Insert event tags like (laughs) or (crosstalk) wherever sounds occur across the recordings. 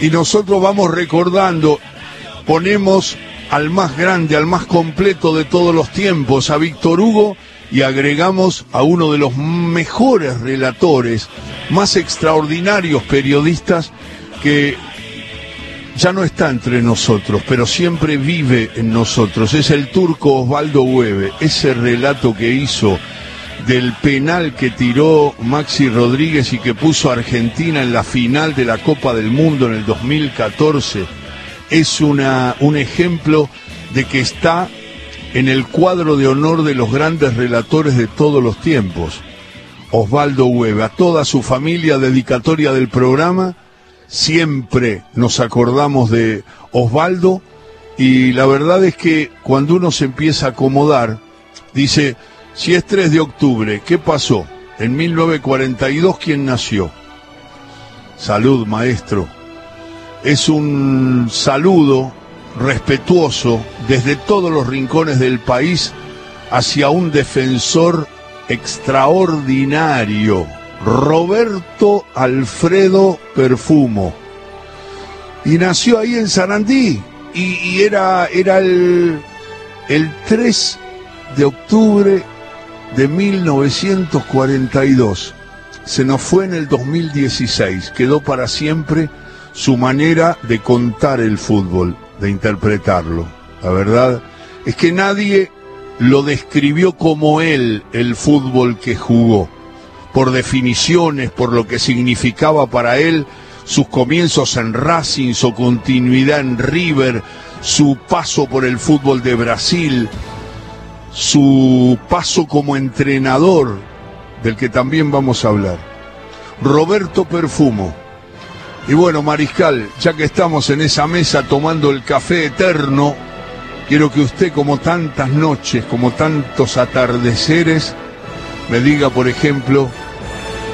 y nosotros vamos recordando, ponemos al más grande, al más completo de todos los tiempos, a Víctor Hugo, y agregamos a uno de los mejores relatores, más extraordinarios periodistas que ya no está entre nosotros, pero siempre vive en nosotros. Es el turco Osvaldo Hueve, ese relato que hizo del penal que tiró Maxi Rodríguez y que puso a Argentina en la final de la Copa del Mundo en el 2014, es una, un ejemplo de que está en el cuadro de honor de los grandes relatores de todos los tiempos. Osvaldo Hueve, a toda su familia, dedicatoria del programa, siempre nos acordamos de Osvaldo y la verdad es que cuando uno se empieza a acomodar, dice, si es 3 de octubre, ¿qué pasó? En 1942, ¿quién nació? Salud, maestro. Es un saludo respetuoso desde todos los rincones del país hacia un defensor extraordinario, Roberto Alfredo Perfumo. Y nació ahí en Sarandí y, era, era el, el 3 de octubre de 1942. Se nos fue en el 2016, quedó para siempre su manera de contar el fútbol, de interpretarlo. La verdad es que nadie lo describió como él el fútbol que jugó, por definiciones, por lo que significaba para él sus comienzos en Racing, su continuidad en River, su paso por el fútbol de Brasil, su paso como entrenador, del que también vamos a hablar. Roberto Perfumo. Y bueno, Mariscal, ya que estamos en esa mesa tomando el café eterno, quiero que usted, como tantas noches, como tantos atardeceres, me diga, por ejemplo,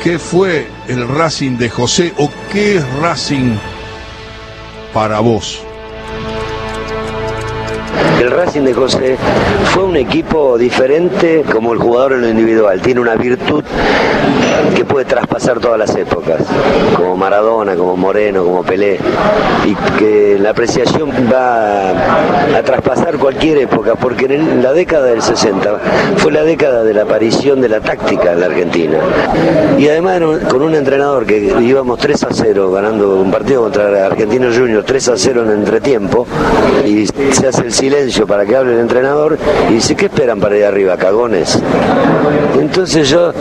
qué fue el Racing de José o qué es Racing para vos. El Racing de José fue un equipo diferente como el jugador en lo individual. Tiene una virtud que puede traspasar todas las épocas, como Maradona, como Moreno, como Pelé, y que la apreciación va a traspasar cualquier época, porque en la década del 60 fue la década de la aparición de la táctica en la Argentina. Y además con un entrenador que íbamos 3 a 0 ganando un partido contra Argentinos Juniors 3 a 0 en entretiempo, y se hace el silencio para que hable el entrenador y dice, ¿qué esperan para ir arriba, cagones? Entonces yo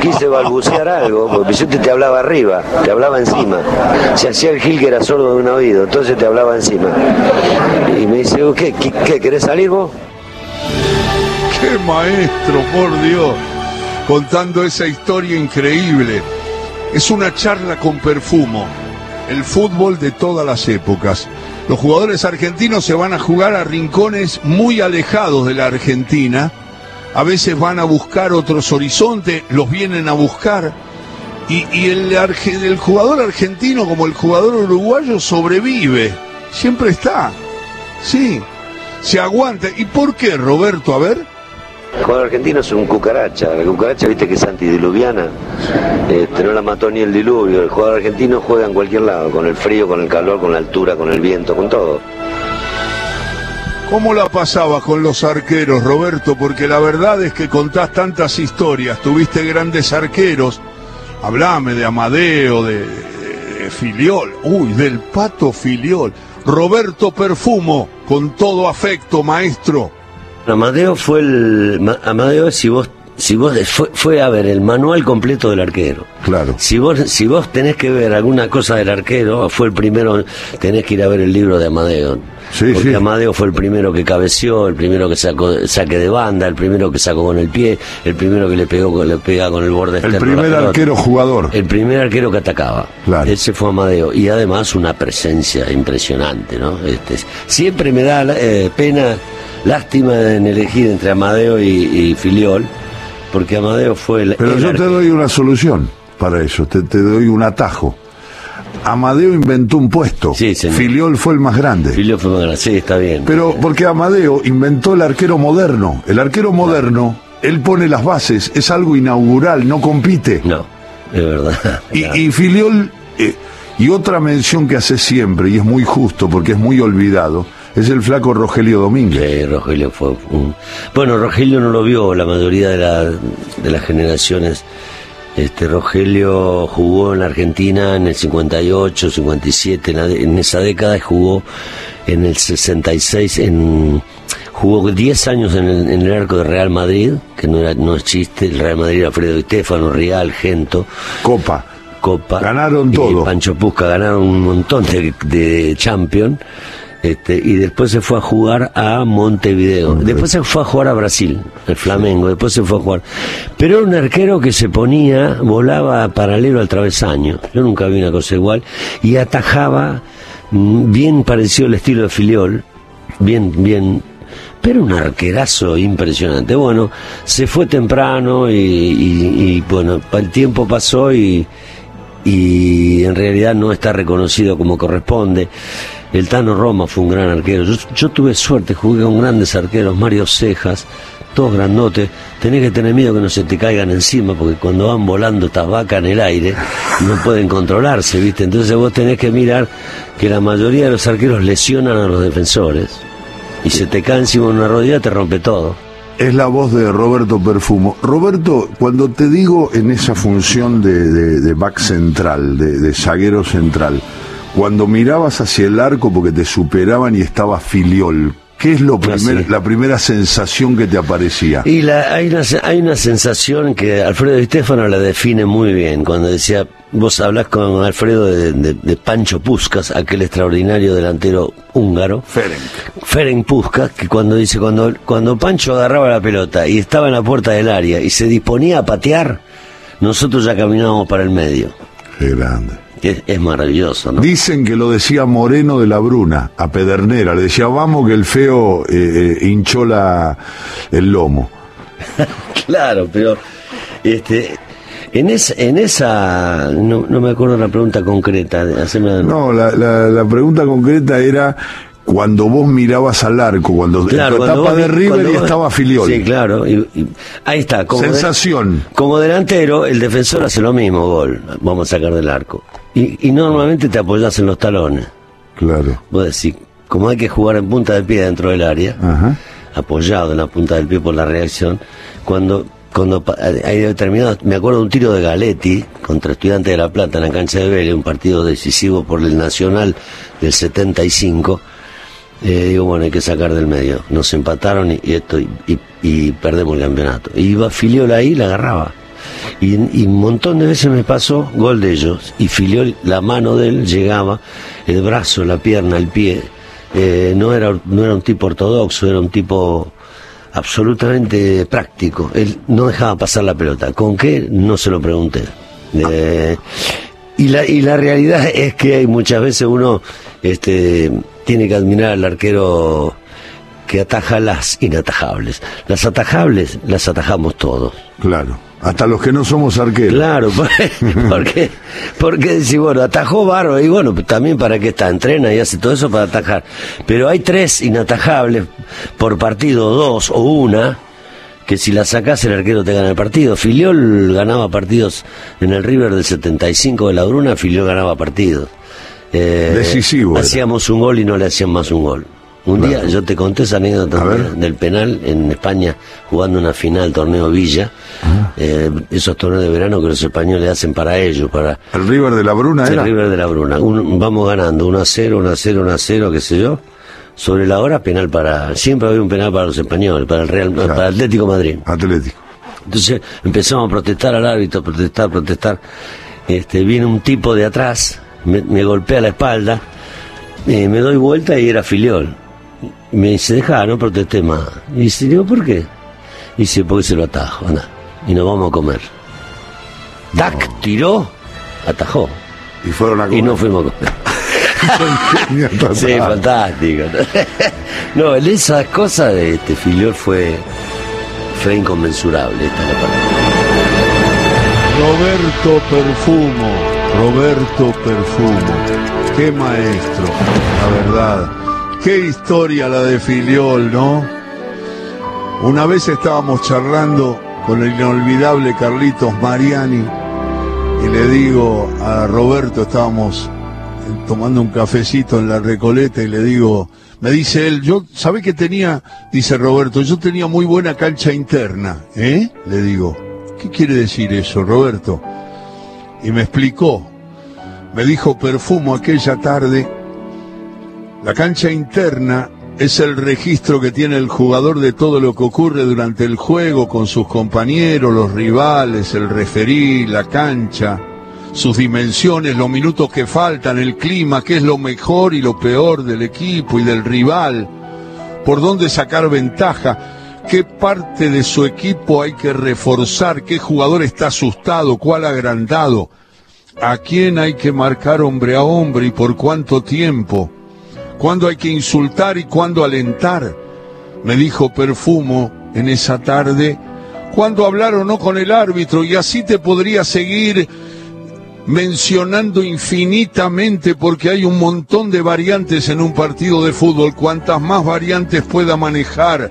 quise balbucear algo, porque te, hablaba arriba, te hablaba encima. Se hacía el gil que era sordo de un oído, entonces te hablaba encima. Y me dice, ¿qué, qué, qué querés salir vos? ¡Qué maestro, por Dios! Contando esa historia increíble. Es una charla con perfumo. El fútbol de todas las épocas. Los jugadores argentinos se van a jugar a rincones muy alejados de la Argentina. A veces van a buscar otros horizontes, los vienen a buscar. Y, el, el jugador argentino como el jugador uruguayo sobrevive. Siempre está. Sí, se aguanta. ¿Y por qué, Roberto? A ver. El jugador argentino es un cucaracha. La cucaracha, viste que es antidiluviana. Este, no la mató ni el diluvio. El jugador argentino juega en cualquier lado, con el frío, con el calor, con la altura, con el viento, con todo. ¿Cómo la pasabas con los arqueros, Roberto? Porque la verdad es que contás tantas historias, tuviste grandes arqueros. Hablame de Amadeo, de, de Filiol, uy, del pato Filiol. Roberto Perfumo, con todo afecto, maestro. Amadeo fue el. Amadeo, si vos. Si vos fue, fue, a ver el manual completo del arquero. Claro. Si vos, si vos tenés que ver alguna cosa del arquero, fue el primero, tenés que ir a ver el libro de Amadeo. Sí, porque Amadeo fue el primero que cabeció, el primero que sacó saque de banda, el primero que sacó con el pie, el primero que le pegó le pega con el borde El primer arquero jugador. El primer arquero que atacaba. Claro. Ese fue Amadeo. Y además una presencia impresionante, ¿no? Este, siempre me da eh, pena Lástima en elegir entre Amadeo y, Filiol, porque Amadeo fue el. Pero yo te doy una solución para eso, te, doy un atajo. Amadeo inventó un puesto. Sí, Filiol fue el más grande. Filiol fue el más grande, sí, está bien. Pero porque Amadeo inventó el arquero moderno. El arquero moderno, él pone las bases, es algo inaugural, no compite. No, es verdad. (laughs) Y, Filiol, eh, Y otra mención que hace siempre, y es muy justo porque es muy olvidado, es el flaco Rogelio Domínguez. Sí, Rogelio fue un... Bueno, Rogelio no lo vio la mayoría de, la, de las generaciones. Este Rogelio jugó en la Argentina en el 58, 57, en, en esa década jugó en el 66 en jugó 10 años en el, en el, arco de Real Madrid, que no era no es chiste, el Real Madrid Alfredo Estefano, Real, Gento. Copa. Copa. Ganaron todo. Pancho Pusca ganaron un montón de, de Champions. Este, y después se fue a jugar a Montevideo. Después se fue a jugar a Brasil, el Flamengo. Después se fue a jugar. Pero era un arquero que se ponía, volaba paralelo al travesaño. Yo nunca vi una cosa igual. Y atajaba bien parecido al estilo de Filiol. Bien, bien pero un arquerazo impresionante. Bueno, se fue temprano y, y, y, bueno, el tiempo pasó y, y en realidad no está reconocido como corresponde. El Tano Roma fue un gran arquero. Yo, yo tuve suerte, jugué con grandes arqueros, Mario Cejas, todos grandotes. Tenés que tener miedo que no se te caigan encima, porque cuando van volando tabaca en el aire, no pueden controlarse, ¿viste? Entonces vos tenés que mirar que la mayoría de los arqueros lesionan a los defensores. Y se te cae encima una rodilla, te rompe todo. Es la voz de Roberto Perfumo. Roberto, cuando te digo en esa función de, de, de back central, de, de zaguero central, cuando mirabas hacia el arco porque te superaban y estaba filiol, ¿qué es lo primer, la primera sensación que te aparecía? Y la, hay, una, hay una sensación que Alfredo Di Stefano la define muy bien, cuando decía, vos hablás con Alfredo de, de, de Pancho Puskas, aquel extraordinario delantero húngaro. Ferenc. Ferenc Puskas, que cuando dice, cuando, cuando Pancho agarraba la pelota y estaba en la puerta del área y se disponía a patear, nosotros ya caminábamos para el medio. Qué grande. Es, es, maravilloso, ¿no? Dicen que lo decía Moreno de la Bruna, a Pedernera. Le decía, vamos que el feo eh, eh, hinchó la, el lomo. (laughs) claro, pero este, en, es, en esa, no, no, me acuerdo la pregunta concreta. Haceme... No, la, la, la pregunta concreta era cuando vos mirabas al arco, cuando claro, en tu etapa de River y estaba Filiol. Sí, claro. Y, y, ahí está. Como Sensación. De, como delantero, el defensor hace lo mismo, gol. Vamos a sacar del arco. Y, y normalmente te apoyas en los talones. Claro. Vos decís, como hay que jugar en punta de pie dentro del área, Ajá. apoyado en la punta del pie por la reacción, cuando cuando hay determinados, me acuerdo de un tiro de Galetti contra Estudiantes de La Plata en la cancha de Vélez, un partido decisivo por el Nacional del 75, eh, digo, bueno, hay que sacar del medio. Nos empataron y, esto y, perdemos el campeonato. Y iba ahí y la agarraba. Y, y, un montón de veces me pasó gol de ellos. Y Filiol, la mano de él llegaba, el brazo, la pierna, el pie. Eh, no, era, no era un tipo ortodoxo, era un tipo absolutamente práctico. Él no dejaba pasar la pelota. ¿Con qué? No se lo pregunté. Y, la, y la realidad (laughs) es que hay muchas veces uno este, tiene que admirar al arquero que ataja las inatajables. Las atajables las atajamos todos. Claro. Hasta los que no somos arqueros. Claro, (laughs) porque, porque si bueno, atajó Barro y bueno, también para qué está, entrena y hace todo eso para atajar. Pero hay tres inatajables por partido, dos o una, que si la sacás el arquero te gana el partido. Filiol ganaba partidos en el River del 75 de la Bruna, Filiol ganaba partidos. Eh, Decisivo. Hacíamos un gol y no le hacían más un gol. Un claro. día yo te conté esa anécdota del, penal en España jugando una final torneo Villa. Eh, esos torneos de verano que los españoles hacen para ellos, para el River de la Bruna el era. River de la Bruna. Un, vamos ganando 1 a 0, 1 a 0, 1 a 0, qué sé yo. Sobre la hora penal para siempre había un penal para los españoles, para el Real claro. para Atlético Madrid. Atlético. Entonces empezamos a protestar al árbitro, protestar, protestar. Este viene un tipo de atrás, me, me golpea la espalda, eh, me doy vuelta y era Filiol me dice, deja, no protesté más. Y dice, digo, ¿por qué? Y dice, porque se lo atajo, anda. Y nos vamos a comer. No. Tac, tiró, atajó. Y fueron a comer. Y no fuimos a comer. (laughs) sí, fantástico. no, (laughs) esas cosas de este Filiol fue, fue inconmensurable. Esta es la palabra. Roberto Perfumo, Roberto Perfumo, qué maestro, la verdad. Qué historia la de Filiol, ¿no? Una vez estábamos charlando con el inolvidable Carlitos Mariani y le digo a Roberto, estábamos tomando un cafecito en la Recoleta y le digo, me dice él, yo, ¿sabe que tenía? Dice Roberto, yo tenía muy buena cancha interna, ¿eh? Le digo, ¿qué quiere decir eso, Roberto? Y me explicó, me dijo Perfumo aquella tarde, la cancha interna es el registro que tiene el jugador de todo lo que ocurre durante el juego con sus compañeros, los rivales, el referí, la cancha, sus dimensiones, los minutos que faltan, el clima, qué es lo mejor y lo peor del equipo y del rival, por dónde sacar ventaja, qué parte de su equipo hay que reforzar, qué jugador está asustado, cuál agrandado, a quién hay que marcar hombre a hombre y por cuánto tiempo cuándo hay que insultar y cuándo alentar. Me dijo Perfumo en esa tarde, cuándo hablar o no con el árbitro y así te podría seguir mencionando infinitamente porque hay un montón de variantes en un partido de fútbol. Cuantas más variantes pueda manejar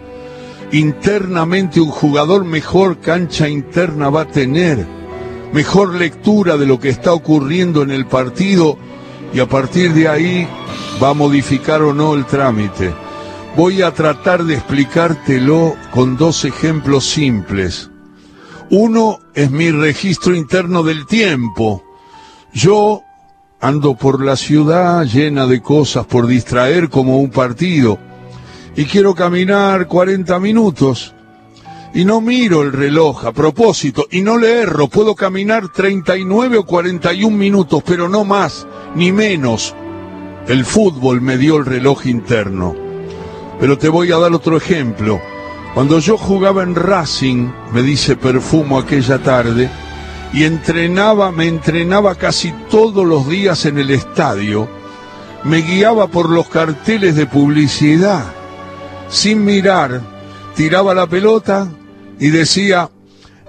internamente un jugador, mejor cancha interna va a tener, mejor lectura de lo que está ocurriendo en el partido y a partir de ahí va a modificar o no el trámite. Voy a tratar de explicártelo con dos ejemplos simples. Uno es mi registro interno del tiempo. Yo ando por la ciudad llena de cosas por distraer como un partido y quiero caminar 40 minutos y no miro el reloj a propósito y no le erro, puedo caminar 39 o 41 minutos, pero no más ni menos el fútbol me dio el reloj interno. Pero te voy a dar otro ejemplo. Cuando yo jugaba en Racing, me dice Perfumo aquella tarde, y entrenaba, me entrenaba casi todos los días en el estadio, me guiaba por los carteles de publicidad. Sin mirar, tiraba la pelota y decía,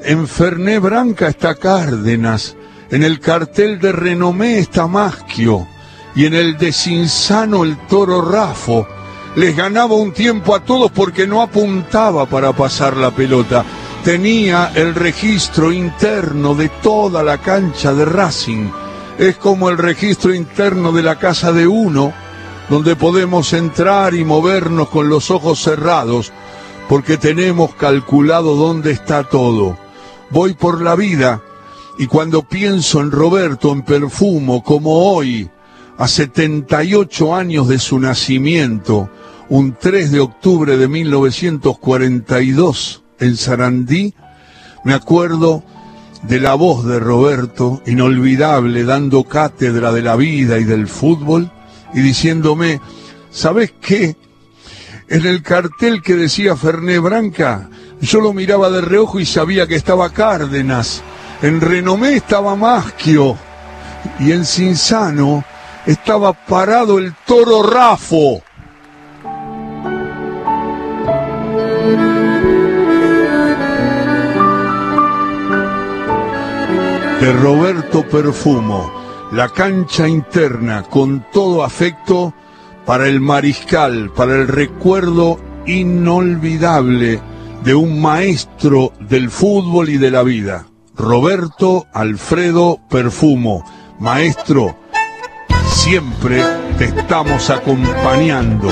en Ferné Branca está Cárdenas, en el cartel de Renomé está Maschio y en el de Cinsano el toro Rafo. Les ganaba un tiempo a todos porque no apuntaba para pasar la pelota. Tenía el registro interno de toda la cancha de Racing. Es como el registro interno de la casa de uno, donde podemos entrar y movernos con los ojos cerrados, porque tenemos calculado dónde está todo. Voy por la vida y cuando pienso en Roberto en perfumo como hoy, a 78 años de su nacimiento, un 3 de octubre de 1942 en Sarandí, me acuerdo de la voz de Roberto, inolvidable, dando cátedra de la vida y del fútbol, y diciéndome, ¿sabes qué? En el cartel que decía Ferné Branca, yo lo miraba de reojo y sabía que estaba Cárdenas, en Renomé estaba Maschio, y en Cinsano estaba parado el toro Rafo. De Roberto Perfumo, la cancha interna con todo afecto para el mariscal, para el recuerdo inolvidable de un maestro del fútbol y de la vida. Roberto Alfredo Perfumo, maestro siempre te estamos acompañando